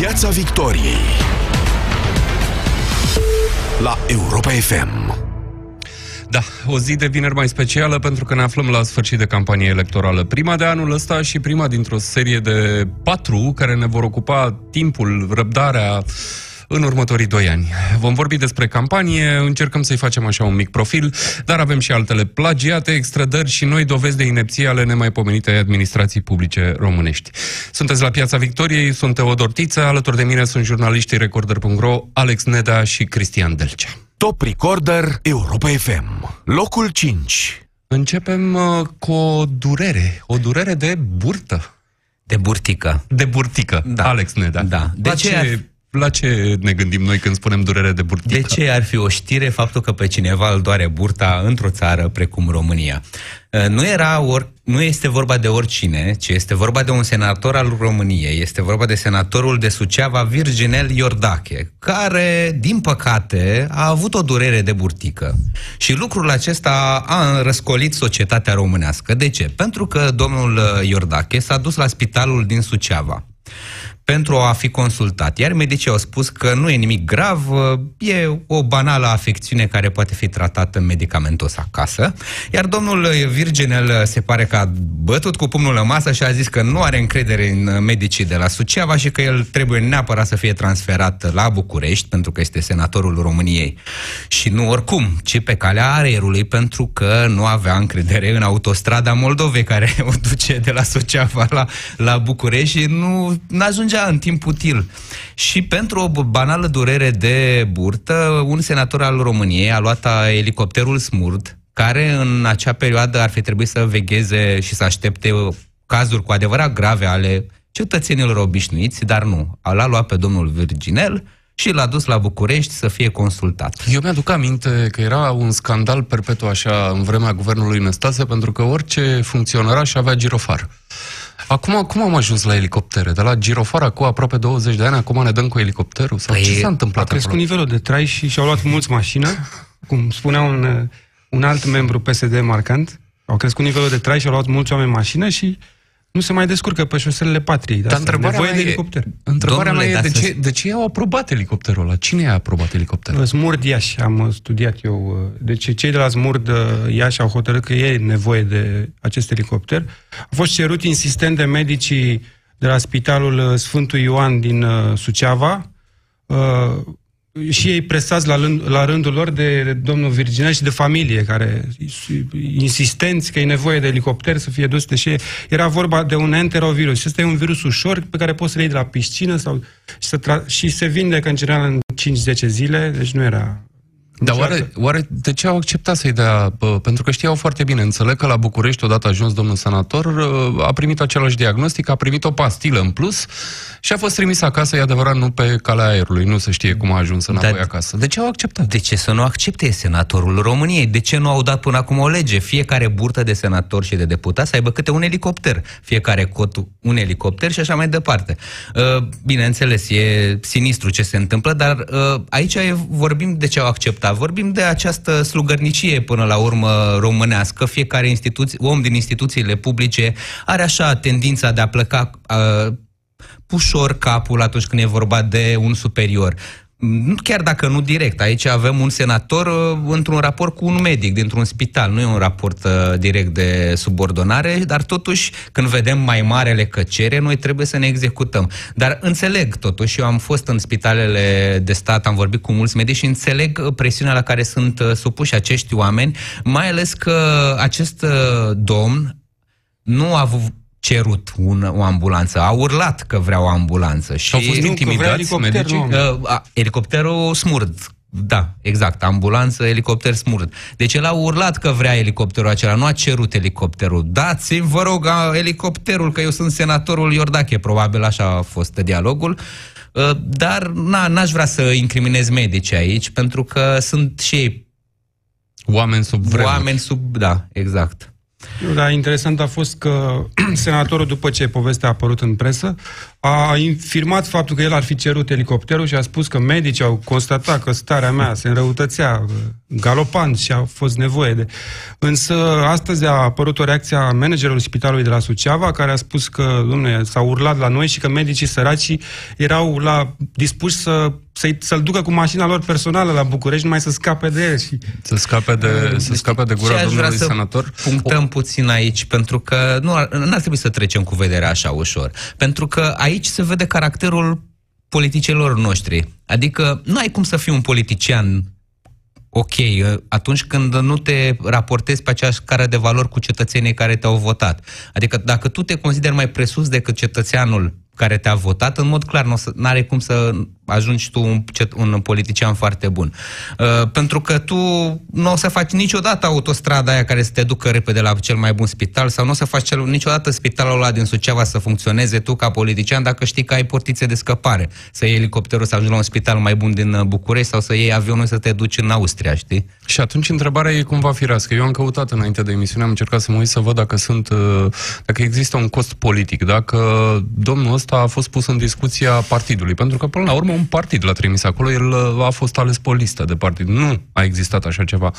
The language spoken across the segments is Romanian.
Piața Victoriei la Europa FM. Da, o zi de vineri mai specială pentru că ne aflăm la sfârșit de campanie electorală. Prima de anul ăsta și prima dintr-o serie de patru care ne vor ocupa timpul, răbdarea, în următorii doi ani. Vom vorbi despre campanie, încercăm să-i facem așa un mic profil, dar avem și altele plagiate, extrădări și noi dovezi de inepție ale nemaipomenitei administrații publice românești. Sunteți la Piața Victoriei, sunt Teodor Tiță, alături de mine sunt jurnaliștii Recorder.ro, Alex Neda și Cristian Delcea. Top Recorder Europa FM. Locul 5. Începem uh, cu o durere, o durere de burtă. De burtică. De burtică, Da. Alex Neda. Da. De la, ce ce, ar- la ce ne gândim noi când spunem durere de burtică? De ce ar fi o știre faptul că pe cineva îl doare burta într-o țară precum România? Uh, Nu, era or, nu este vorba de oricine, ci este vorba de un senator al României. Este vorba de senatorul de Suceava, Virginel Iordache, care, din păcate, a avut o durere de burtică. Și lucrul acesta a răscolit societatea românească. De ce? Pentru că domnul uh, Iordache s-a dus la spitalul din Suceava pentru a fi consultat. Iar medicii au spus că nu e nimic grav, e o banală afecțiune care poate fi tratată medicamentos acasă. Iar domnul Virginel se pare că a bătut cu pumnul în masă și a zis că nu are încredere în medicii de la Suceava și că el trebuie neapărat să fie transferat la București, pentru că este senatorul României. Și nu oricum, ci pe calea aerului, pentru că nu avea încredere în autostrada Moldovei, care o duce de la Suceava la, la București și nu ajungea în timp util. Și pentru o banală durere de burtă, un senator al României a luat a elicopterul Smurd, care în acea perioadă ar fi trebuit să vegheze și să aștepte cazuri cu adevărat grave ale cetățenilor obișnuiți, dar nu. L-a luat pe domnul Virginel și l-a dus la București să fie consultat. Eu mi-aduc aminte că era un scandal perpetu așa în vremea guvernului Năstase, pentru că orice funcționăraș avea girofar. Acum, cum am ajuns la elicoptere? De la girofar cu aproape 20 de ani, acum ne dăm cu elicopterul? Sau Păi, ce s-a A întâmplat crescut acolo? nivelul de trai și și-au luat mulți mașină, cum spunea un, un alt membru PSD marcant. Au crescut nivelul de trai și au luat mulți oameni mașină și nu se mai descurcă pe șoselele patriei. De Dar asta, întrebarea nevoie mea, de e, elicopter. întrebarea Domnule, mea e dar de să- ce, de ce au aprobat elicopterul ăla? Cine a aprobat elicopterul? Smurd Iași, am uh, studiat eu. uh, Deci cei de la Smurd uh, Iași au hotărât că e nevoie de acest elicopter. A fost cerut insistent de medicii de la Spitalul uh, Sfântul Ioan din uh, Suceava uh, și ei presați la, rând, la rândul lor de domnul Virginel și de familie, care insistenți că e nevoie de elicopter să fie dus, deși era vorba de un enterovirus. Și ăsta e un virus ușor pe care poți să-l iei de la piscină sau, și, să tra- și se vindecă în general în 5-10 zile, deci nu era... Dar niciodată- oare, oare de ce au acceptat să-i dea? Bă, pentru că știau foarte bine. Înțeleg că la București, odată ajuns domnul senator, uh, a primit același diagnostic, a primit o pastilă în plus și a fost trimis acasă, e adevărat, nu pe calea aerului. Nu se știe cum a ajuns înapoi Dar- acasă. De ce au acceptat? De ce să nu accepte E senatorul României? De ce nu au dat până acum o lege? Fiecare burtă de senator și de deputat să aibă câte un elicopter. Fiecare cot un elicopter și așa mai departe. Uh, Bineînțeles, e sinistru ce se întâmplă, dar uh, aici e- vorbim de ce au acceptat. Vorbim de această slugărnicie până la urmă românească. Fiecare instituție, om din instituțiile publice are așa tendința de a pleca uh, ușor capul atunci când e vorba de un superior. Nu- Chiar dacă nu direct. Aici avem un senator uh, într-un raport cu un medic dintr-un spital. Nu e un raport uh, direct de subordonare, dar totuși, când vedem mai marele căcere, noi trebuie să ne executăm. Dar înțeleg totuși, eu am fost în spitalele de stat, am vorbit cu mulți medici și înțeleg uh, presiunea la care sunt uh, supuși acești oameni, mai ales că acest uh, domn nu a avut cerut un, o ambulanță, a urlat că vrea o ambulanță. Și Au fost Nu, că intimidați vrea elicopter, medicii? nu. Uh, a, elicopterul smurd. Da, exact. Ambulanță, elicopter smurd. Deci el a urlat că vrea elicopterul acela, nu a cerut elicopterul. Dați-mi, vă rog, a, elicopterul, că eu sunt senatorul Iordache. Probabil așa a fost dialogul. Uh, Dar na, n-aș vrea să incriminez medici aici, pentru că sunt și ei Oameni sub vremuri. oameni sub... Da, exact. Nu, dar interesant a fost că senatorul, după ce povestea a apărut în presă, a infirmat faptul că el ar fi cerut elicopterul și a spus că medicii au constatat că starea mea se înrăutățea uh, galopant și a fost nevoie de... Însă astăzi a apărut o reacție a managerului spitalului de la Suceava care a spus că, domnule, s-au urlat la noi și că medicii săraci erau la dispuși să să să-l ducă cu mașina lor personală la București, numai să scape de el. Și... Să scape de, să scape de gura domnului să senator? punctăm o... puțin aici, pentru că nu ar, n-ar trebui să trecem cu vederea așa ușor. Pentru că aici se vede caracterul politicienilor noștri. Adică nu ai cum să fii un politician ok atunci când nu te raportezi pe aceeași scară de valori cu cetățenii care te-au votat. Adică dacă tu te consideri mai presus decât cetățeanul care te-a votat, în mod clar nu are cum să ajungi tu un, un politician foarte bun. Uh, pentru că tu nu o să faci niciodată autostrada aia care să te ducă repede la cel mai bun spital sau nu o să faci cel, niciodată spitalul ăla din Suceava să funcționeze tu ca politician dacă știi că ai portițe de scăpare. Să iei elicopterul să ajungi la un spital mai bun din uh, București sau să iei avionul să te duci în Austria, știi? Și atunci întrebarea e cum va fi rască. Eu am căutat înainte de emisiune, am încercat să mă uit să văd dacă sunt, uh, dacă există un cost politic, dacă domnul ăsta a fost pus în discuția partidului, pentru că până la urmă un partid l-a trimis acolo, el uh, a fost ales pe o listă de partid. Nu a existat așa ceva.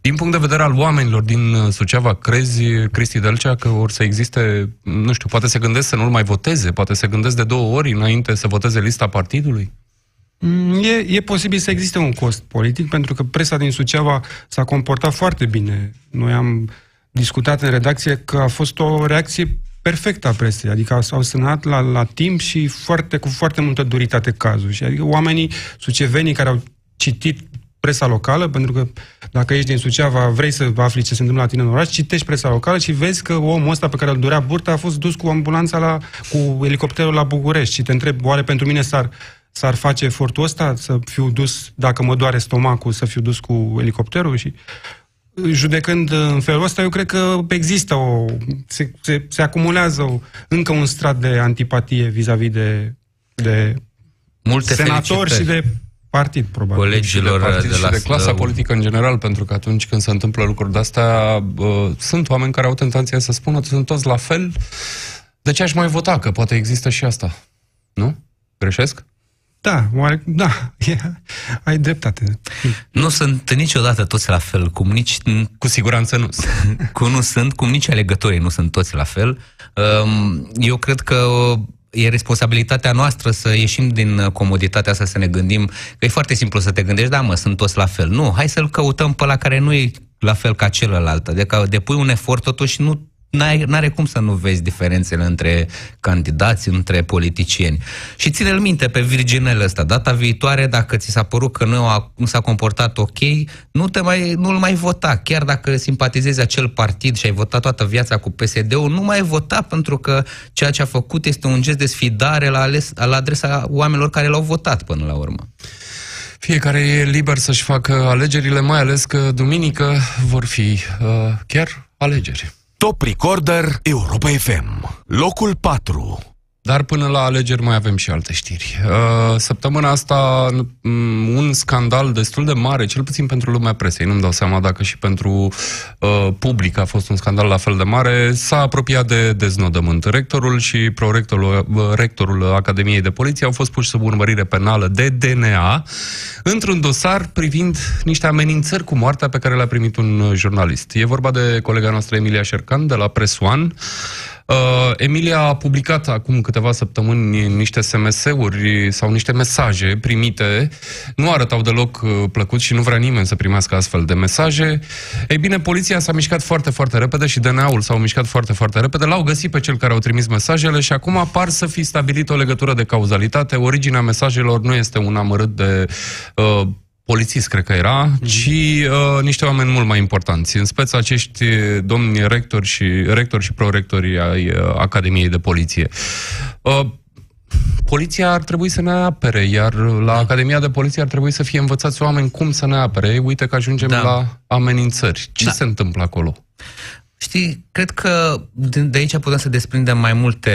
Din punct de vedere al oamenilor din uh, Suceava, crezi, Cristi Delcea, că or să existe, nu știu, poate se gândesc să nu-l mai voteze, poate se gândesc de două ori înainte să voteze lista partidului? Mm, e, e posibil să existe un cost politic, pentru că presa din Suceava s-a comportat foarte bine. Noi am discutat în redacție că a fost o reacție perfectă a presei, adică s-au semnat la, la timp și foarte, cu foarte multă duritate cazul. Și adică oamenii, sucevenii care au citit presa locală, pentru că dacă ești din Suceava, vrei să afli ce se întâmplă la tine în oraș, citești presa locală și vezi că omul ăsta pe care îl durea burta a fost dus cu ambulanța la, cu elicopterul la București și te întreb, oare pentru mine s-ar, s-ar face efortul ăsta să fiu dus, dacă mă doare stomacul, să fiu dus cu elicopterul și judecând în felul ăsta, eu cred că există o... se, se, se acumulează o, încă un strat de antipatie vis-a-vis de, de Multe senatori și de partid, probabil. Colegilor de, partid de, la, și de clasa politică în general, pentru că atunci când se întâmplă lucruri de-astea, uh, sunt oameni care au tentația să spună, sunt toți la fel, de ce aș mai vota? Că poate există și asta. Nu? Greșesc? Da, oare, da, e, ai dreptate. Nu sunt niciodată toți la fel, cum nici... Cu siguranță nu Cum nu sunt, cum nici alegătorii nu sunt toți la fel. Um, eu cred că e responsabilitatea noastră să ieșim din comoditatea asta, să ne gândim că e foarte simplu să te gândești, da mă, sunt toți la fel. Nu, hai să-l căutăm pe la care nu e la fel ca celălalt. Adică depui un efort totuși nu n-are cum să nu vezi diferențele între candidați, între politicieni. Și ține-l minte pe Virginel ăsta. Data viitoare, dacă ți s-a părut că nu, a, nu s-a comportat ok, nu te mai, nu-l mai vota. Chiar dacă simpatizezi acel partid și ai votat toată viața cu PSD-ul, nu mai vota pentru că ceea ce a făcut este un gest de sfidare la, ales, la adresa oamenilor care l-au votat până la urmă. Fiecare e liber să-și facă alegerile, mai ales că duminică vor fi uh, chiar alegeri. Top Recorder Europa FM. Locul 4. Dar până la alegeri mai avem și alte știri. Uh, săptămâna asta mm, un scandal destul de mare, cel puțin pentru lumea presei, nu-mi dau seama dacă și pentru uh, public a fost un scandal la fel de mare, s-a apropiat de deznodământ. Rectorul și prorectorul uh, rectorul Academiei de Poliție au fost puși sub urmărire penală de DNA într-un dosar privind niște amenințări cu moartea pe care le-a primit un jurnalist. E vorba de colega noastră Emilia Șercan de la Press One. Uh, Emilia a publicat acum câteva săptămâni niște SMS-uri sau niște mesaje primite. Nu arătau deloc uh, plăcut și nu vrea nimeni să primească astfel de mesaje. Ei bine, poliția s-a mișcat foarte, foarte repede și DNA-ul s-au mișcat foarte, foarte repede. L-au găsit pe cel care au trimis mesajele și acum apar să fi stabilit o legătură de cauzalitate. Originea mesajelor nu este un amărât de uh, polițist, cred că era, mm-hmm. ci uh, niște oameni mult mai importanți. În speț acești domni rectori și, rectori și prorectori ai uh, Academiei de Poliție. Uh, poliția ar trebui să ne apere, iar la Academia de Poliție ar trebui să fie învățați oameni cum să ne apere. Uite că ajungem da. la amenințări. Ce da. se întâmplă acolo? Știi, cred că de aici putem să desprindem mai multe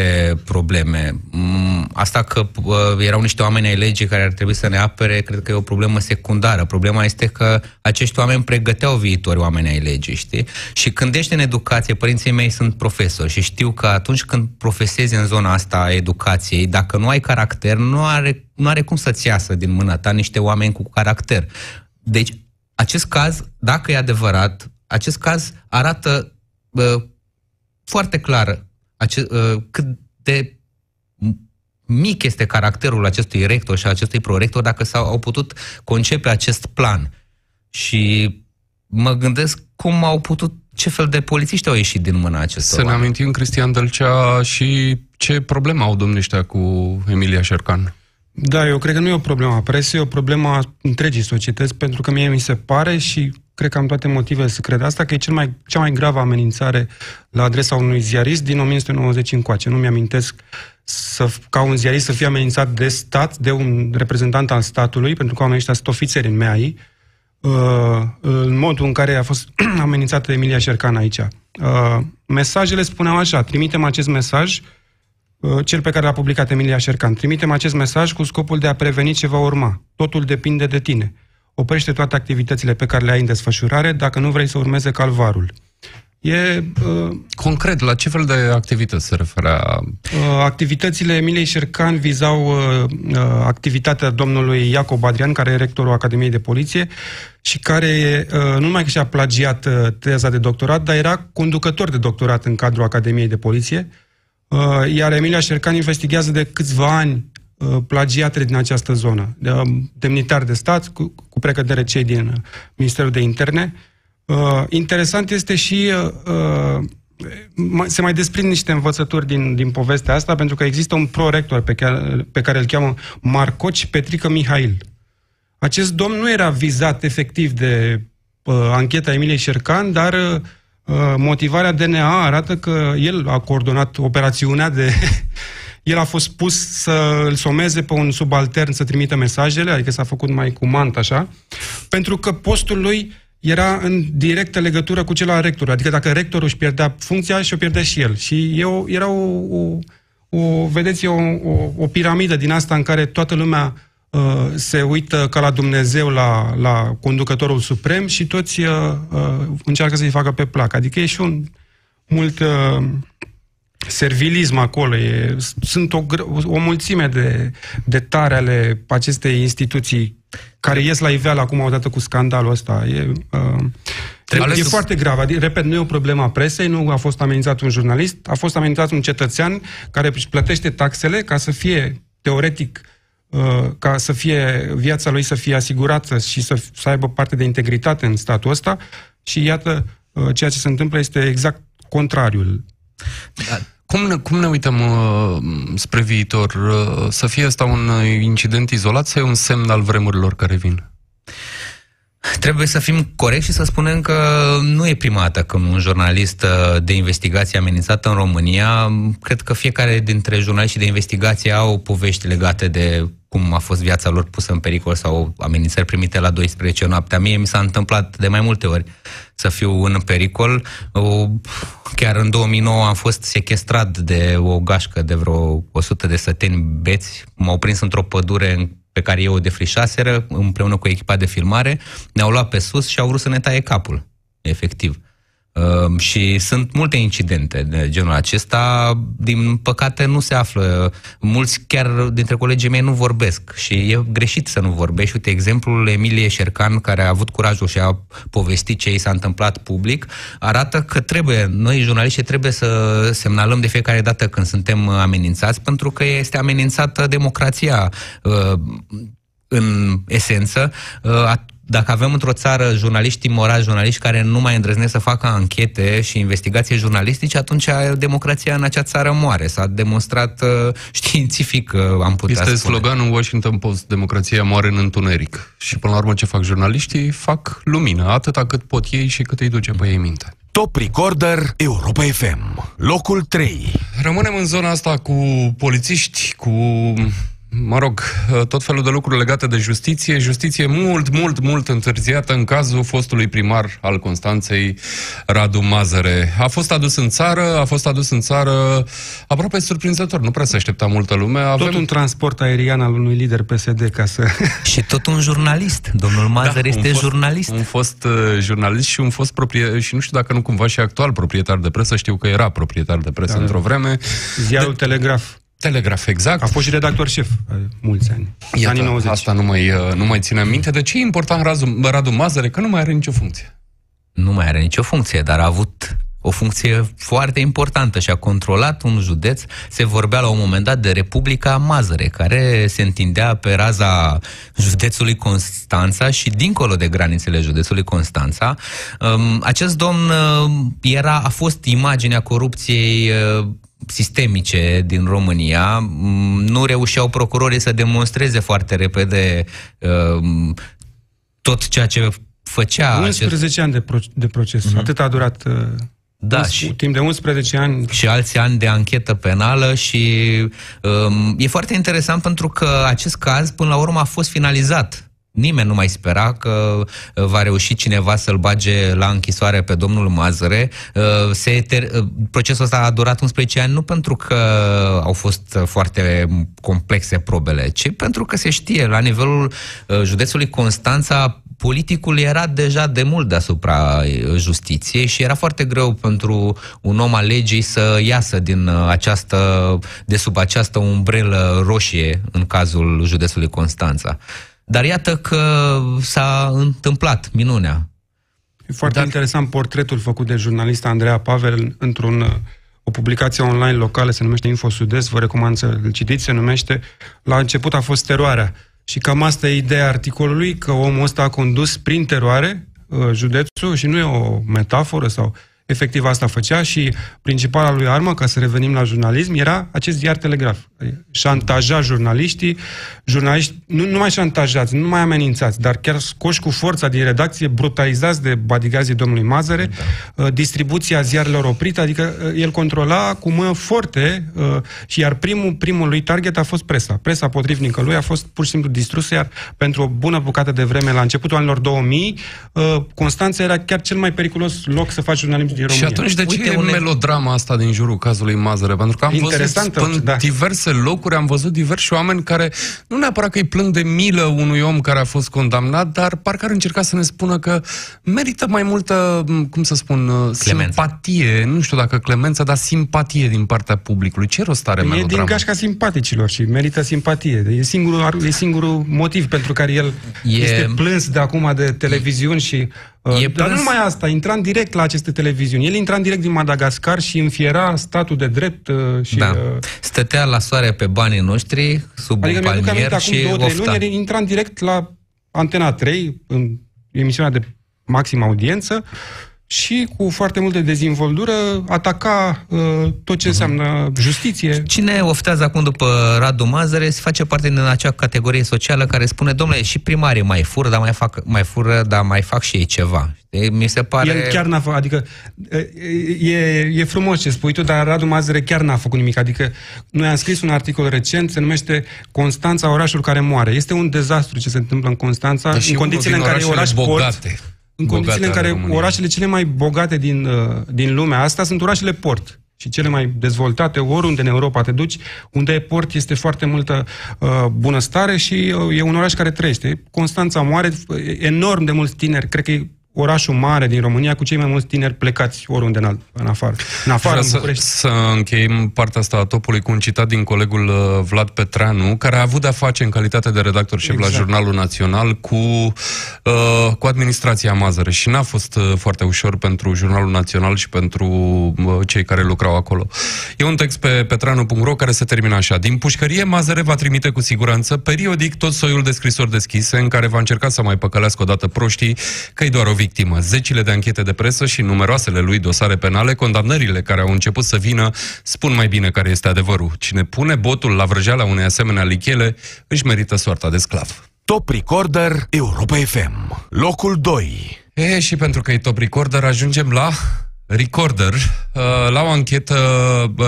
probleme. Mm, asta că uh, erau niște oameni ai legii care ar trebui să ne apere, cred că e o problemă secundară. Problema este că acești oameni pregăteau viitori oameni ai legii, știi? Și când ești în educație, părinții mei sunt profesori și știu că atunci când profesezi în zona asta a educației, dacă nu ai caracter, nu are, nu are cum să-ți iasă din mâna ta niște oameni cu caracter. Deci, acest caz, dacă e adevărat, acest caz arată uh, foarte clar ace- uh, cât de mic este caracterul acestui rector și acestui prorector dacă s-au au putut concepe acest plan. Și mă gândesc cum au putut, ce fel de polițiști au ieșit din mâna acestor Să ne amintim, Cristian Dălcea, și ce problemă au domniștea cu Emilia Șercan. Da, eu cred că nu e o problemă a presei, e o problemă a întregii societăți, pentru că mie mi se pare și cred că am toate motivele să cred asta, că e cel mai, cea mai gravă amenințare la adresa unui ziarist din 1990 încoace. Nu mi-amintesc să, ca un ziarist să fie amenințat de stat, de un reprezentant al statului, pentru că oamenii ăștia sunt ofițeri în MEAI, uh, în modul în care a fost amenințată Emilia Șercan aici. Uh, mesajele spuneau așa, trimitem acest mesaj, uh, cel pe care l-a publicat Emilia Șercan, trimitem acest mesaj cu scopul de a preveni ce va urma. Totul depinde de tine oprește toate activitățile pe care le ai în desfășurare dacă nu vrei să urmeze calvarul. E, uh, Concret, la ce fel de activități se referea? Uh, activitățile Emiliei Șercan vizau uh, uh, activitatea domnului Iacob Adrian, care e rectorul Academiei de Poliție și care uh, nu numai că și-a plagiat uh, teza de doctorat, dar era conducător de doctorat în cadrul Academiei de Poliție. Uh, iar Emilia Șercan investigează de câțiva ani Uh, plagiatele din această zonă, de, um, demnitari de stat, cu, cu precădere cei din uh, Ministerul de Interne. Uh, interesant este și uh, se mai desprind niște învățături din, din povestea asta, pentru că există un prorector pe care, pe care îl cheamă Marcoci Petrică Mihail. Acest domn nu era vizat efectiv de uh, ancheta Emiliei Șercan, dar uh, motivarea DNA arată că el a coordonat operațiunea de El a fost pus să îl someze pe un subaltern să trimită mesajele, adică s-a făcut mai cu mant așa, pentru că postul lui era în directă legătură cu cel al rectorului. Adică dacă rectorul își pierdea funcția, și o pierdea și el. Și eu, era o, o, o vedeți, o, o, o piramidă din asta în care toată lumea uh, se uită ca la Dumnezeu la, la conducătorul suprem și toți uh, uh, încearcă să-i facă pe plac. Adică e și un mult... Uh, servilism acolo. E, sunt o, o mulțime de detalii ale acestei instituții care ies la iveală acum odată cu scandalul ăsta. E, uh, e foarte grav. Adică, repet, nu e o problemă a presei, nu a fost amenințat un jurnalist, a fost amenințat un cetățean care își plătește taxele ca să fie, teoretic, uh, ca să fie viața lui să fie asigurată și să, să aibă parte de integritate în statul ăsta și iată, uh, ceea ce se întâmplă este exact contrariul. Da. Cum ne, cum ne uităm uh, spre viitor? Uh, să fie asta un incident izolat sau e un semn al vremurilor care vin? Trebuie să fim corecți și să spunem că nu e prima dată când un jurnalist uh, de investigație amenințat în România. Cred că fiecare dintre jurnaliștii de investigație au povești legate de cum a fost viața lor pusă în pericol sau amenințări primite la 12 noaptea. Mie mi s-a întâmplat de mai multe ori să fiu în pericol. Chiar în 2009 am fost sequestrat de o gașcă de vreo 100 de săteni beți. M-au prins într-o pădure pe care eu o defrișaseră împreună cu echipa de filmare, ne-au luat pe sus și au vrut să ne taie capul, efectiv. Uh, și sunt multe incidente de genul acesta. Din păcate nu se află. Mulți chiar dintre colegii mei nu vorbesc și e greșit să nu vorbești. Uite, exemplul Emilie Șercan, care a avut curajul și a povestit ce i s-a întâmplat public, arată că trebuie, noi jurnaliștii trebuie să semnalăm de fiecare dată când suntem amenințați, pentru că este amenințată democrația uh, în esență, uh, dacă avem într-o țară jurnaliști morali, jurnaliști care nu mai îndrăznesc să facă anchete și investigații jurnalistice, atunci democrația în acea țară moare. S-a demonstrat uh, științific, uh, am putea este spune. sloganul Washington Post, democrația moare în întuneric. Și până la urmă ce fac jurnaliștii? Fac lumină, atâta cât pot ei și cât îi duce pe ei minte. Top Recorder Europa FM, locul 3. Rămânem în zona asta cu polițiști, cu mă rog, tot felul de lucruri legate de justiție. Justiție mult, mult, mult întârziată în cazul fostului primar al Constanței, Radu Mazăre. A fost adus în țară, a fost adus în țară aproape surprinzător. Nu prea se aștepta multă lume. Avem... Tot un transport aerian al unui lider PSD ca să... Și tot un jurnalist. Domnul Mazăre da, este fost, jurnalist. Un fost uh, jurnalist și un fost proprietar, și nu știu dacă nu cumva și actual proprietar de presă, știu că era proprietar de presă da, într-o vreme. Ziarul de... Telegraf. Telegraf, exact. A fost și redactor șef mulți ani. Iată, anii 90. Asta nu mai, uh, nu mai ține minte. De ce e important Radu, Radu Mazăre? Că nu mai are nicio funcție. Nu mai are nicio funcție, dar a avut o funcție foarte importantă și a controlat un județ. Se vorbea la un moment dat de Republica Mazăre, care se întindea pe raza județului Constanța și dincolo de granițele județului Constanța. Um, acest domn uh, era, a fost imaginea corupției uh, sistemice din România. Mm, nu reușeau procurorii să demonstreze foarte repede uh, tot ceea ce făcea... 11 acest... ani de, pro- de proces. Uh-huh. Atât a durat... Uh... Da, și timp de 11 ani. Și alți ani de anchetă penală și um, e foarte interesant pentru că acest caz până la urmă a fost finalizat Nimeni nu mai spera că uh, va reuși cineva să-l bage la închisoare pe domnul Mazăre. Uh, se ter- uh, procesul ăsta a durat 11 ani nu pentru că au fost foarte complexe probele, ci pentru că se știe la nivelul județului Constanța politicul era deja de mult deasupra justiției și era foarte greu pentru un om al legii să iasă din această, de sub această umbrelă roșie în cazul județului Constanța. Dar iată că s-a întâmplat minunea. E foarte Dar... interesant portretul făcut de jurnalista Andreea Pavel într-un o publicație online locală, se numește Info Sud-Est, vă recomand să îl citiți, se numește La început a fost teroarea. Și cam asta e ideea articolului, că omul ăsta a condus prin teroare uh, județul și nu e o metaforă sau efectiv asta făcea și principala lui armă, ca să revenim la jurnalism, era acest ziar telegraf. Șantaja jurnaliștii, jurnaliști nu, nu mai șantajați, nu mai amenințați, dar chiar scoși cu forța din redacție, brutalizați de bodyguardii domnului Mazăre, da. Uh, distribuția ziarelor oprită, adică uh, el controla cu mână forte uh, și iar primul, primul lui target a fost presa. Presa potrivnică lui a fost pur și simplu distrusă, iar pentru o bună bucată de vreme, la începutul anilor 2000, Constanța era chiar cel mai periculos loc să faci jurnalism din România. Și atunci de ce Uite, e un melodrama asta din jurul cazului Mazăre? Pentru că am Interesant văzut în da. diverse locuri, am văzut diversi oameni care nu neapărat că îi plâng de milă unui om care a fost condamnat, dar parcă ar încerca să ne spună că merită mai multă, cum să spun, uh, clemență. simpatie, nu știu dacă clemență, dar simpatie din partea publicului. Ce rost are melodrama? E din gașca simpaticilor și merită simpatie. E singurul, e singurul motiv pentru care el e... este plâns de acum de televiziuni și Uh, e Dar nu numai asta, intra în direct la aceste televiziuni. El intra în direct din Madagascar și înfiera statul de drept uh, și... Da. Uh, Stătea la soare pe banii noștri, sub adică un palmier și acum două, trei luni, intra în direct la Antena 3, în emisiunea de maximă audiență, și cu foarte multă dezvoltură ataca uh, tot ce uh-huh. înseamnă justiție. Cine oftează acum după Radu Mazăre se face parte din acea categorie socială care spune, domnule, și primarii mai fură, dar mai fac, mai fură, dar mai fac și ei ceva. Mi se pare... El chiar n-a făcut, adică e, e frumos ce spui tu, dar Radu Mazăre chiar n-a făcut nimic. Adică noi am scris un articol recent, se numește Constanța, orașul care moare. Este un dezastru ce se întâmplă în Constanța, în condițiile în care e oraș bogate. port în condițiile în care România. orașele cele mai bogate din, uh, din lumea asta sunt orașele port și cele mai dezvoltate, oriunde în Europa te duci, unde e port este foarte multă uh, bunăstare și uh, e un oraș care trăiește. Constanța moare, enorm de mulți tineri, cred că e orașul mare din România cu cei mai mulți tineri plecați oriunde în, în afară. În afară, în să, să încheiem partea asta a topului cu un citat din colegul uh, Vlad Petreanu, care a avut de-a face în calitate de redactor șef exact. la Jurnalul Național cu, uh, cu administrația Mazăre și n-a fost uh, foarte ușor pentru Jurnalul Național și pentru uh, cei care lucrau acolo. E un text pe petreanu.ro care se termină așa. Din pușcărie, Mazăre va trimite cu siguranță periodic tot soiul de scrisori deschise în care va încerca să mai păcălească odată proștii că e doar o victimă, zecile de anchete de presă și numeroasele lui dosare penale, condamnările care au început să vină, spun mai bine care este adevărul. Cine pune botul la vrăjeala unei asemenea lichele, își merită soarta de sclav. Top Recorder Europa FM, locul 2. E, și pentru că e Top Recorder, ajungem la Recorder, uh, la o anchetă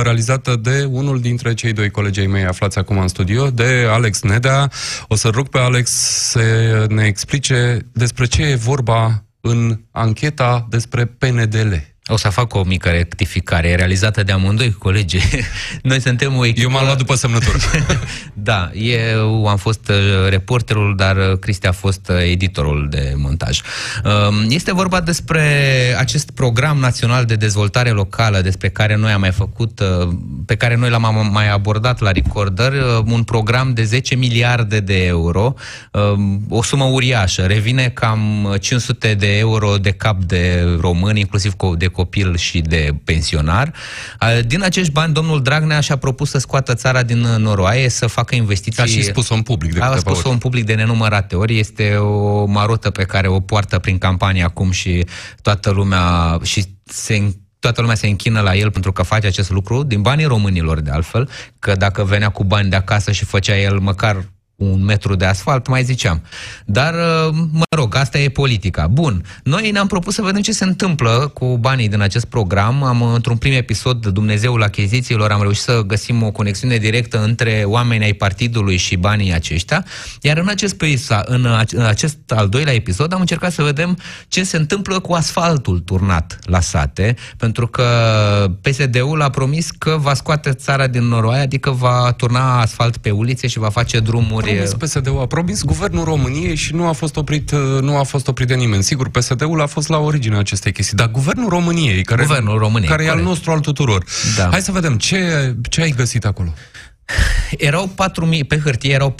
realizată de unul dintre cei doi colegii mei aflați acum în studio, de Alex Nedea. O să rog pe Alex să ne explice despre ce e vorba în ancheta despre PNDL. O să fac o mică rectificare realizată de amândoi colegi. Noi suntem o echipă... Eu m-am luat după semnătură. da, eu am fost uh, reporterul, dar uh, Cristi a fost uh, editorul de montaj. Um, este vorba despre acest program național de dezvoltare locală despre care noi am mai făcut, pe care noi l-am mai abordat la Recorder, un program de 10 miliarde de euro, um, o sumă uriașă, revine cam 500 de euro de cap de români, inclusiv de copil și de pensionar. Din acești bani, domnul Dragnea și-a propus să scoată țara din noroaie, să facă investiții... A și spus-o în public de A spus-o în public de nenumărate ori. Este o marotă pe care o poartă prin campanie acum și toată lumea și se toată lumea se închină la el pentru că face acest lucru, din banii românilor de altfel, că dacă venea cu bani de acasă și făcea el măcar un metru de asfalt, mai ziceam. Dar, uh, mă rog, asta e politica. Bun, noi ne-am propus să vedem ce se întâmplă cu banii din acest program. Am, într-un prim episod, Dumnezeul achizițiilor, am reușit să găsim o conexiune directă între oamenii ai partidului și banii aceștia. Iar în acest, în acest al doilea episod am încercat să vedem ce se întâmplă cu asfaltul turnat la sate, pentru că PSD-ul a promis că va scoate țara din noroaie, adică va turna asfalt pe ulițe și va face drumuri promis PSD-ul, a promis guvernul României și nu a fost oprit, uh, nu a fost oprit de nimeni. Sigur, PSD-ul a fost la originea acestei chestii, dar guvernul României, care, guvernul României, care e al nostru al tuturor. Da. Hai să vedem ce, ce ai găsit acolo. Erau 4.000, pe hârtie erau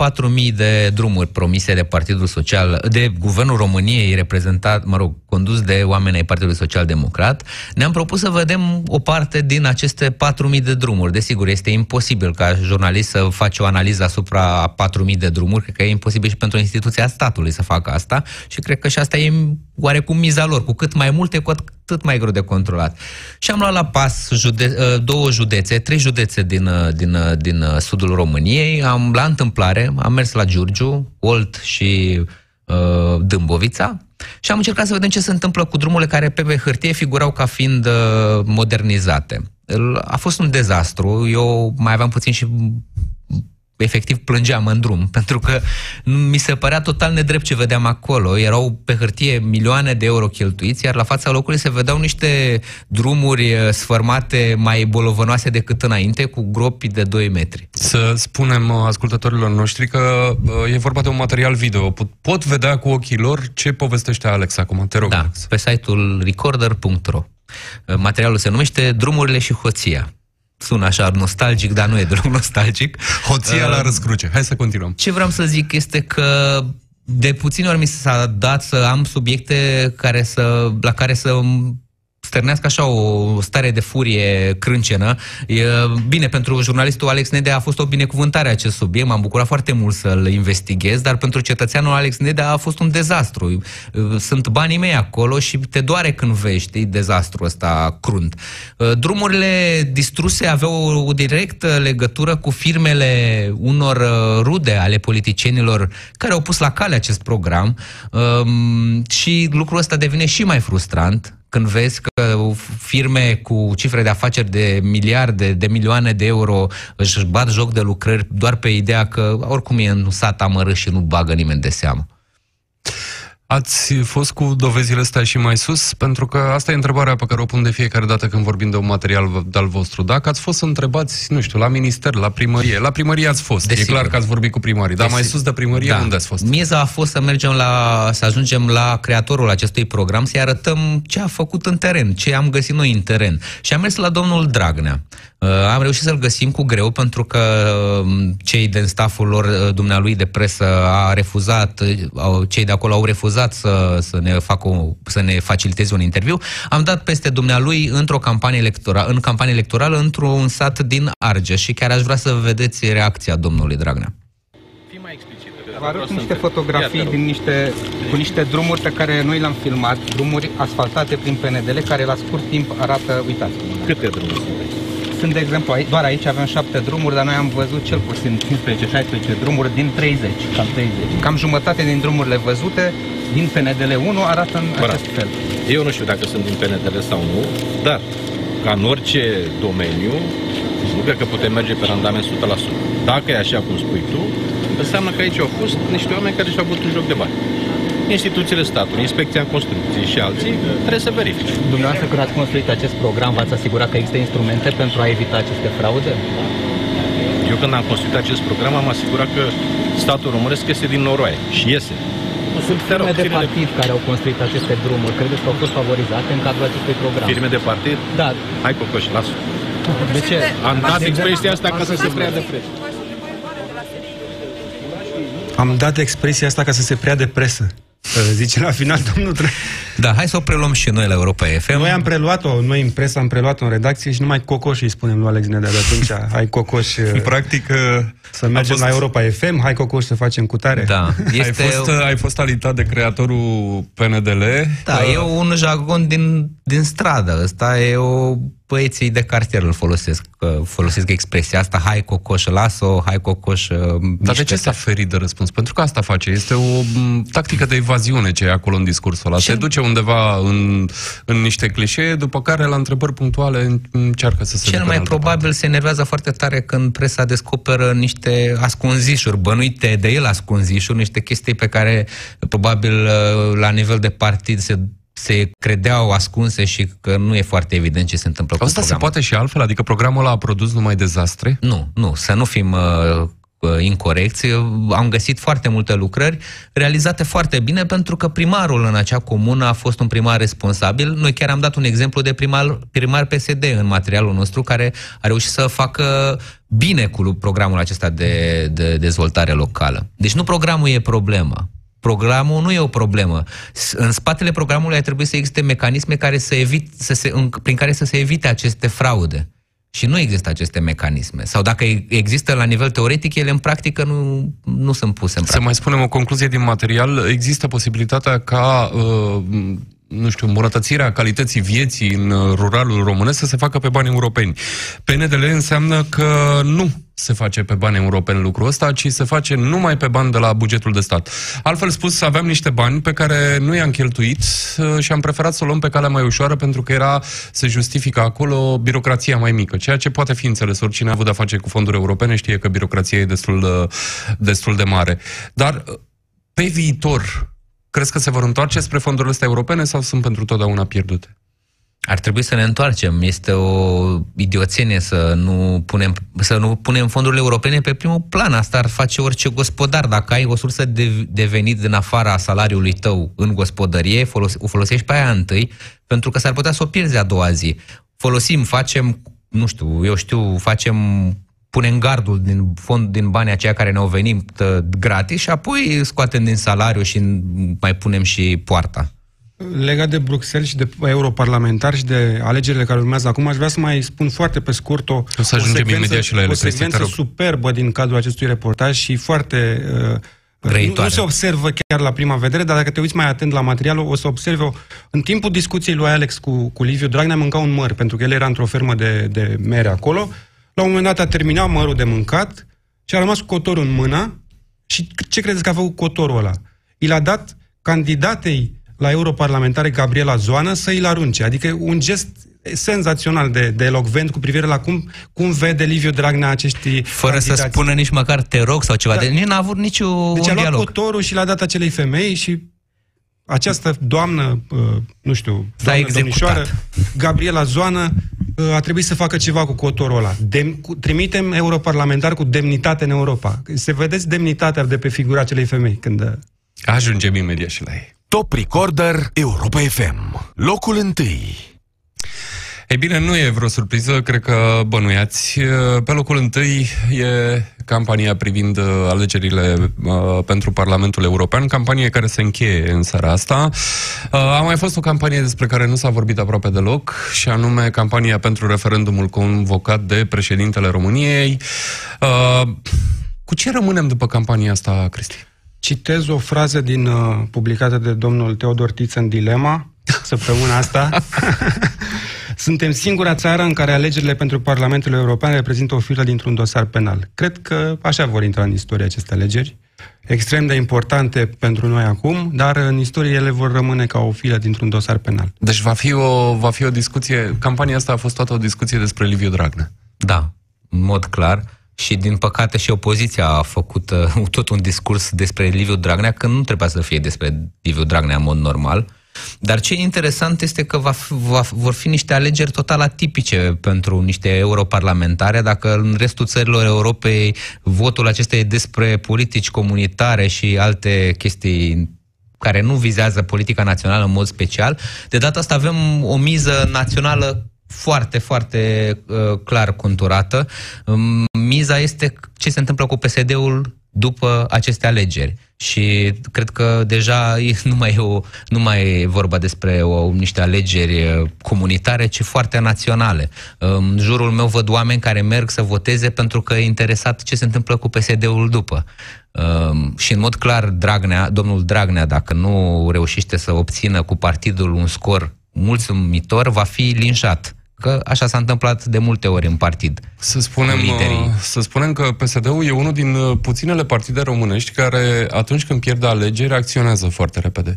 4.000 de drumuri promise de Partidul Social, de Guvernul României, reprezentat, mă rog, condus de oameni ai Partidului Social Democrat. Ne-am propus să vedem o parte din aceste 4.000 de drumuri. Desigur, este imposibil ca jurnalist să faci o analiză asupra 4.000 de drumuri, cred că e imposibil și pentru instituția statului să facă asta și cred că și asta e oarecum miza lor. Cu cât mai multe, cu atât mai greu de controlat. Și am luat la pas jude- ă, două județe, trei județe din, ă, din, ă, din sudul României. Am, la întâmplare, am mers la Giurgiu, Olt și uh, Dâmbovița și am încercat să vedem ce se întâmplă cu drumurile care pe hârtie figurau ca fiind uh, modernizate. A fost un dezastru. Eu mai aveam puțin și efectiv plângeam în drum, pentru că mi se părea total nedrept ce vedeam acolo. Erau pe hârtie milioane de euro cheltuiți, iar la fața locului se vedeau niște drumuri eh, sfărmate mai bolovănoase decât înainte, cu gropi de 2 metri. Să spunem eh, ascultătorilor noștri că eh, e vorba de un material video. Pot, pot vedea cu ochii lor ce povestește Alex acum. Te rog, da, Alex. pe site-ul recorder.ro. Materialul se numește Drumurile și hoția sună așa nostalgic, dar nu e deloc nostalgic. Hoția uh, la răscruce. Hai să continuăm. Ce vreau să zic este că de puține ori mi s-a dat să am subiecte care să, la care să stârnească așa o stare de furie crâncenă. E, bine, pentru jurnalistul Alex Nedea a fost o binecuvântare acest subiect, m-am bucurat foarte mult să-l investighez, dar pentru cetățeanul Alex Nedea a fost un dezastru. Sunt banii mei acolo și te doare când vezi, știi, dezastru ăsta crunt. Drumurile distruse aveau o directă legătură cu firmele unor rude ale politicienilor care au pus la cale acest program și lucrul ăsta devine și mai frustrant când vezi că firme cu cifre de afaceri de miliarde, de milioane de euro își bat joc de lucrări doar pe ideea că oricum e în sat amărât și nu bagă nimeni de seamă. Ați fost cu dovezile astea și mai sus? Pentru că asta e întrebarea pe care o pun de fiecare dată când vorbim de un material al vostru. Dacă ați fost întrebați, nu știu, la minister, la primărie, la primărie ați fost. Desigur. E clar că ați vorbit cu primarii, dar mai sus de primărie, da. unde ați fost? Mieza a fost să mergem la, să ajungem la creatorul acestui program, să-i arătăm ce a făcut în teren, ce am găsit noi în teren. Și am mers la domnul Dragnea. Uh, am reușit să-l găsim cu greu pentru că um, cei din staful lor, uh, dumnealui de presă, a refuzat, uh, cei de acolo au refuzat să, să, ne, facă o, să ne faciliteze un interviu. Am dat peste dumnealui într-o campanie electorală, în campanie electorală într-un sat din Argeș și chiar aș vrea să vedeți reacția domnului Dragnea. Vă arăt niște fotografii din niște, cu niște drumuri pe care noi le-am filmat, drumuri asfaltate prin PNDL, care la scurt timp arată, uitați. Câte drumuri sunt sunt, de exemplu, doar aici avem șapte drumuri, dar noi am văzut cel puțin 15-16 drumuri din 30, cam 30. Cam jumătate din drumurile văzute din PNDL 1 arată în Bra. acest fel. Eu nu știu dacă sunt din PNDL sau nu, dar ca în orice domeniu, nu cred că putem merge pe randament 100%. Dacă e așa cum spui tu, înseamnă că aici au fost niște oameni care și-au avut un joc de bani. Instituțiile statului, Inspecția în Construcții și alții trebuie să verifice. Dumneavoastră, când ați construit acest program, v-ați asigurat că există instrumente pentru a evita aceste fraude? Eu când am construit acest program am asigurat că statul românesc este din noroaie și iese. Sunt firme de partid de... care au construit aceste drumuri. Credeți că au fost favorizate în cadrul acestui program? Firme de partid? Da. Hai, Cocoș, lasă. De ce? Am dat expresia asta ca să se prea de presă. Am dat expresia asta ca să se prea de presă. Zice la final domnul Tre- Da, hai să o preluăm și noi la Europa FM. Noi am preluat-o, noi în presă am preluat-o în redacție și numai Cocoș îi spunem lui Alex Nedea de atunci. Hai Cocoș... În practică... Să mergem fost... la Europa FM, hai Cocoș să facem cutare. Da. Este... Ai, fost, ai fost alitat de creatorul PNDL. Da, uh... e un jargon din, din stradă. Ăsta e o băieții de cartier îl folosesc, folosesc expresia asta, hai cocoș, las-o, hai cocoș, Dar de ce s-a ferit de răspuns? Pentru că asta face, este o tactică de evaziune ce e acolo în discursul ăla. Se duce undeva în, în niște clișee, după care la întrebări punctuale încearcă să se Cel mai probabil parte. se enervează foarte tare când presa descoperă niște ascunzișuri, bănuite de el ascunzișuri, niște chestii pe care probabil la nivel de partid se se credeau ascunse și că nu e foarte evident ce se întâmplă Asta cu se poate și altfel? Adică programul ăla a produs numai dezastre? Nu, nu, să nu fim uh, uh, incorrecți. Am găsit foarte multe lucrări realizate foarte bine pentru că primarul în acea comună a fost un primar responsabil. Noi chiar am dat un exemplu de primar, primar PSD în materialul nostru care a reușit să facă bine cu programul acesta de, de dezvoltare locală. Deci nu programul e problema. Programul nu e o problemă. În spatele programului ar trebui să existe mecanisme care să evit, să se, în, prin care să se evite aceste fraude. Și nu există aceste mecanisme. Sau dacă există la nivel teoretic, ele în practică nu, nu sunt puse în practică. Să mai spunem o concluzie din material. Există posibilitatea ca uh, nu știu, îmbunătățirea calității vieții în uh, ruralul românesc să se facă pe bani europeni. PNDL înseamnă că nu se face pe bani europeni lucrul ăsta, ci se face numai pe bani de la bugetul de stat. Altfel spus, aveam niște bani pe care nu i-am cheltuit uh, și am preferat să o luăm pe calea mai ușoară pentru că era, se justifică acolo, birocrația mai mică, ceea ce poate fi înțeles. Oricine a avut de-a face cu fonduri europene știe că birocrația e destul de, destul de mare. Dar pe viitor, Crezi că se vor întoarce spre fondurile astea europene sau sunt pentru totdeauna pierdute? Ar trebui să ne întoarcem. Este o idioțenie să nu punem, să nu punem fondurile europene pe primul plan. Asta ar face orice gospodar. Dacă ai o sursă de, de venit din afara salariului tău în gospodărie, folos, o folosești pe aia întâi, pentru că s-ar putea să o pierzi a doua zi. Folosim, facem, nu știu, eu știu, facem punem gardul din fond, din banii aceia care ne-au venit uh, gratis și apoi scoatem din salariu și mai punem și poarta. Legat de Bruxelles și de europarlamentari și de alegerile care urmează acum, aș vrea să mai spun foarte pe scurt o, o, să ajungem o secvență, imediat și la ele, o secvență superbă din cadrul acestui reportaj și foarte... Uh, nu, nu se observă chiar la prima vedere, dar dacă te uiți mai atent la material, o să observi o... În timpul discuției lui Alex cu, cu Liviu Dragnea mânca un măr, pentru că el era într-o fermă de, de mere acolo. La un moment dat a terminat mărul de mâncat și a rămas cu cotorul în mână. Și ce credeți că a făcut cotorul ăla? I l-a dat candidatei la europarlamentare Gabriela Zoană să i-l arunce. Adică un gest senzațional de, de elocvent cu privire la cum, cum vede Liviu Dragnea acești Fără candidați. să spună nici măcar te rog sau ceva. Da. De, nici n-a avut niciun deci a luat dialog. cotorul și l-a dat acelei femei și această doamnă, uh, nu știu, doamnă domnișoară, Gabriela Zoană, uh, a trebuit să facă ceva cu cotorul ăla. Dem- cu, trimitem europarlamentari cu demnitate în Europa. Se vedeți demnitatea de pe figura acelei femei când... Uh, Ajungem imediat și la ei. Top Recorder Europa FM. Locul întâi. Ei bine, nu e vreo surpriză, cred că bănuiați. Pe locul întâi e campania privind uh, alegerile uh, pentru Parlamentul European, campanie care se încheie în seara asta. Uh, a mai fost o campanie despre care nu s-a vorbit aproape deloc, și anume campania pentru referendumul convocat de președintele României. Uh, cu ce rămânem după campania asta, Cristi? Citez o frază din uh, publicată de domnul Teodor Tiță în Dilema, săptămâna asta. Suntem singura țară în care alegerile pentru Parlamentul European reprezintă o filă dintr-un dosar penal. Cred că așa vor intra în istorie aceste alegeri, extrem de importante pentru noi acum, dar în istorie ele vor rămâne ca o filă dintr-un dosar penal. Deci va fi o, va fi o discuție, campania asta a fost toată o discuție despre Liviu Dragnea. Da, în mod clar. Și din păcate și opoziția a făcut uh, tot un discurs despre Liviu Dragnea, când nu trebuia să fie despre Liviu Dragnea în mod normal. Dar ce e interesant este că va, va, vor fi niște alegeri total atipice pentru niște europarlamentare, dacă în restul țărilor Europei votul acesta e despre politici comunitare și alte chestii care nu vizează politica națională în mod special. De data asta avem o miză națională foarte, foarte uh, clar conturată. Um, miza este ce se întâmplă cu PSD-ul după aceste alegeri. Și cred că deja nu mai e, o, nu mai e vorba despre o, niște alegeri uh, comunitare, ci foarte naționale. În jurul meu văd oameni care merg să voteze pentru că e interesat ce se întâmplă cu PSD-ul după. Um, și în mod clar, Dragnea, domnul Dragnea, dacă nu reușește să obțină cu partidul un scor mulțumitor, va fi linșat că așa s-a întâmplat de multe ori în partid. Să spunem, uh, să spunem că PSD-ul e unul din uh, puținele partide românești care atunci când pierde alegeri acționează foarte repede.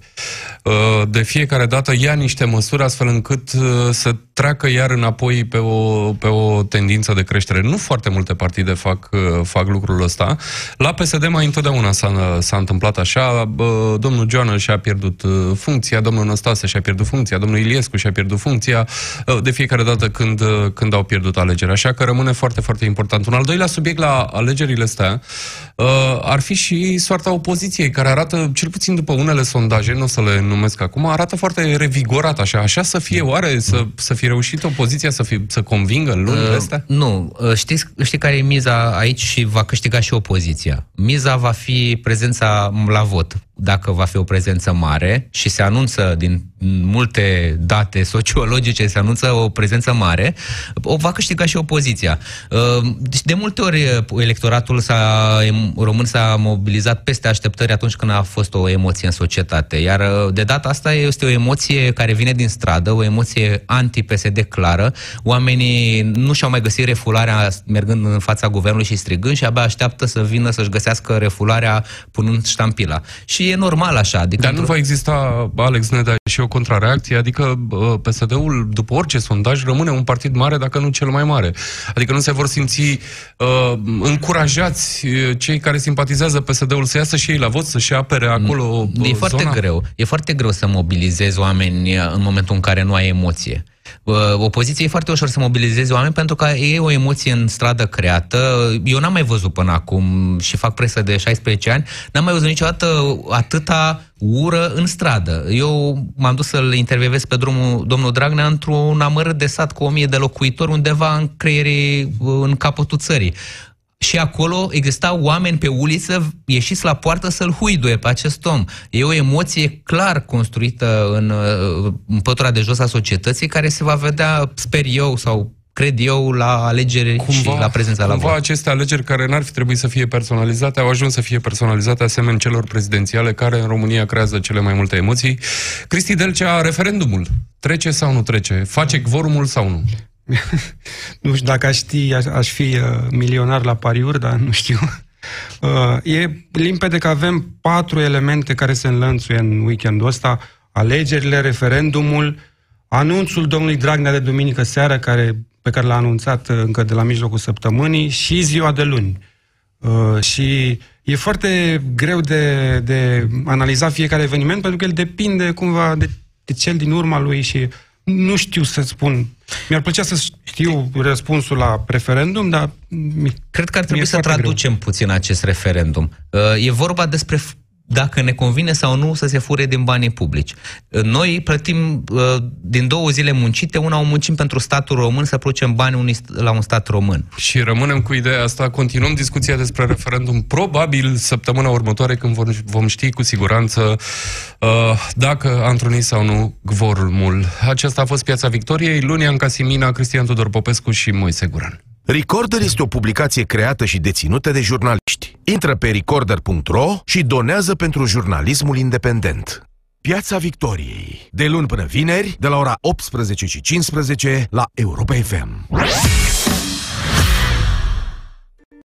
Uh, de fiecare dată ia niște măsuri astfel încât să treacă iar înapoi pe o, pe o tendință de creștere. Nu foarte multe partide fac, fac lucrul ăsta. La PSD mai întotdeauna s-a, s-a întâmplat așa. Domnul Joana și-a pierdut funcția, domnul Năstase și-a pierdut funcția, domnul Iliescu și-a pierdut funcția. De fiecare dată dată când, când au pierdut alegerea. Așa că rămâne foarte, foarte important. Un al doilea subiect la alegerile astea uh, ar fi și soarta opoziției, care arată, cel puțin după unele sondaje, nu o să le numesc acum, arată foarte revigorat așa. Așa să fie oare, să, să fi reușit opoziția să, fi, să convingă în lunile uh, astea? Nu. Uh, știți, știi care e miza aici și va câștiga și opoziția? Miza va fi prezența la vot dacă va fi o prezență mare și se anunță din multe date sociologice, se anunță o prezență mare, o va câștiga și opoziția. Deci de multe ori electoratul s-a, român s-a mobilizat peste așteptări atunci când a fost o emoție în societate. Iar de data asta este o emoție care vine din stradă, o emoție anti-PSD clară. Oamenii nu și-au mai găsit refularea mergând în fața guvernului și strigând și abia așteaptă să vină să-și găsească refularea punând ștampila. Și e normal așa. Adică Dar nu va exista, Alex Nedea, și o contrareacție? Adică PSD-ul, după orice sondaj, rămâne un partid mare, dacă nu cel mai mare. Adică nu se vor simți uh, încurajați uh, cei care simpatizează PSD-ul să iasă și ei la vot, să-și apere acolo E zona? foarte greu. E foarte greu să mobilizezi oameni în momentul în care nu ai emoție. Opoziția e foarte ușor să mobilizeze oameni pentru că e o emoție în stradă creată. Eu n-am mai văzut până acum și fac presă de 16 ani, n-am mai văzut niciodată atâta ură în stradă. Eu m-am dus să-l intervievez pe drumul domnul Dragnea într-un amărât de sat cu o mie de locuitori undeva în creierii, în capătul țării și acolo existau oameni pe uliță ieșiți la poartă să-l huiduie pe acest om. E o emoție clar construită în, în pătura de jos a societății care se va vedea, sper eu, sau cred eu, la alegeri cumva, și la prezența cumva la vot. aceste alegeri care n-ar fi trebuit să fie personalizate au ajuns să fie personalizate asemenea celor prezidențiale care în România creează cele mai multe emoții. Cristi Delcea, referendumul. Trece sau nu trece? Face quorumul sau nu? Nu știu, dacă aș ști, aș, aș fi uh, milionar la pariuri, dar nu știu. Uh, e limpede că avem patru elemente care se înlănțuie în weekendul ăsta. Alegerile, referendumul, anunțul domnului Dragnea de duminică seară, care, pe care l-a anunțat uh, încă de la mijlocul săptămânii, și ziua de luni. Uh, și e foarte greu de, de analizat fiecare eveniment, pentru că el depinde cumva de, de cel din urma lui și nu știu să spun. Mi-ar plăcea să știu răspunsul la referendum, dar... Cred că ar trebui să traducem greu. puțin acest referendum. Uh, e vorba despre dacă ne convine sau nu să se fure din banii publici. Noi plătim uh, din două zile muncite, una o muncim pentru statul român să producem bani la un stat român. Și rămânem cu ideea asta, continuăm discuția despre referendum, probabil săptămâna următoare când vom, vom ști cu siguranță uh, dacă a întrunit sau nu gvorumul. Aceasta a fost Piața Victoriei, Lunia Casimina, Cristian Tudor Popescu și Moise Guran. Recorder este o publicație creată și deținută de jurnaliști. Intră pe recorder.ro și donează pentru jurnalismul independent. Piața Victoriei. De luni până vineri, de la ora 18 și 15 la Europa FM.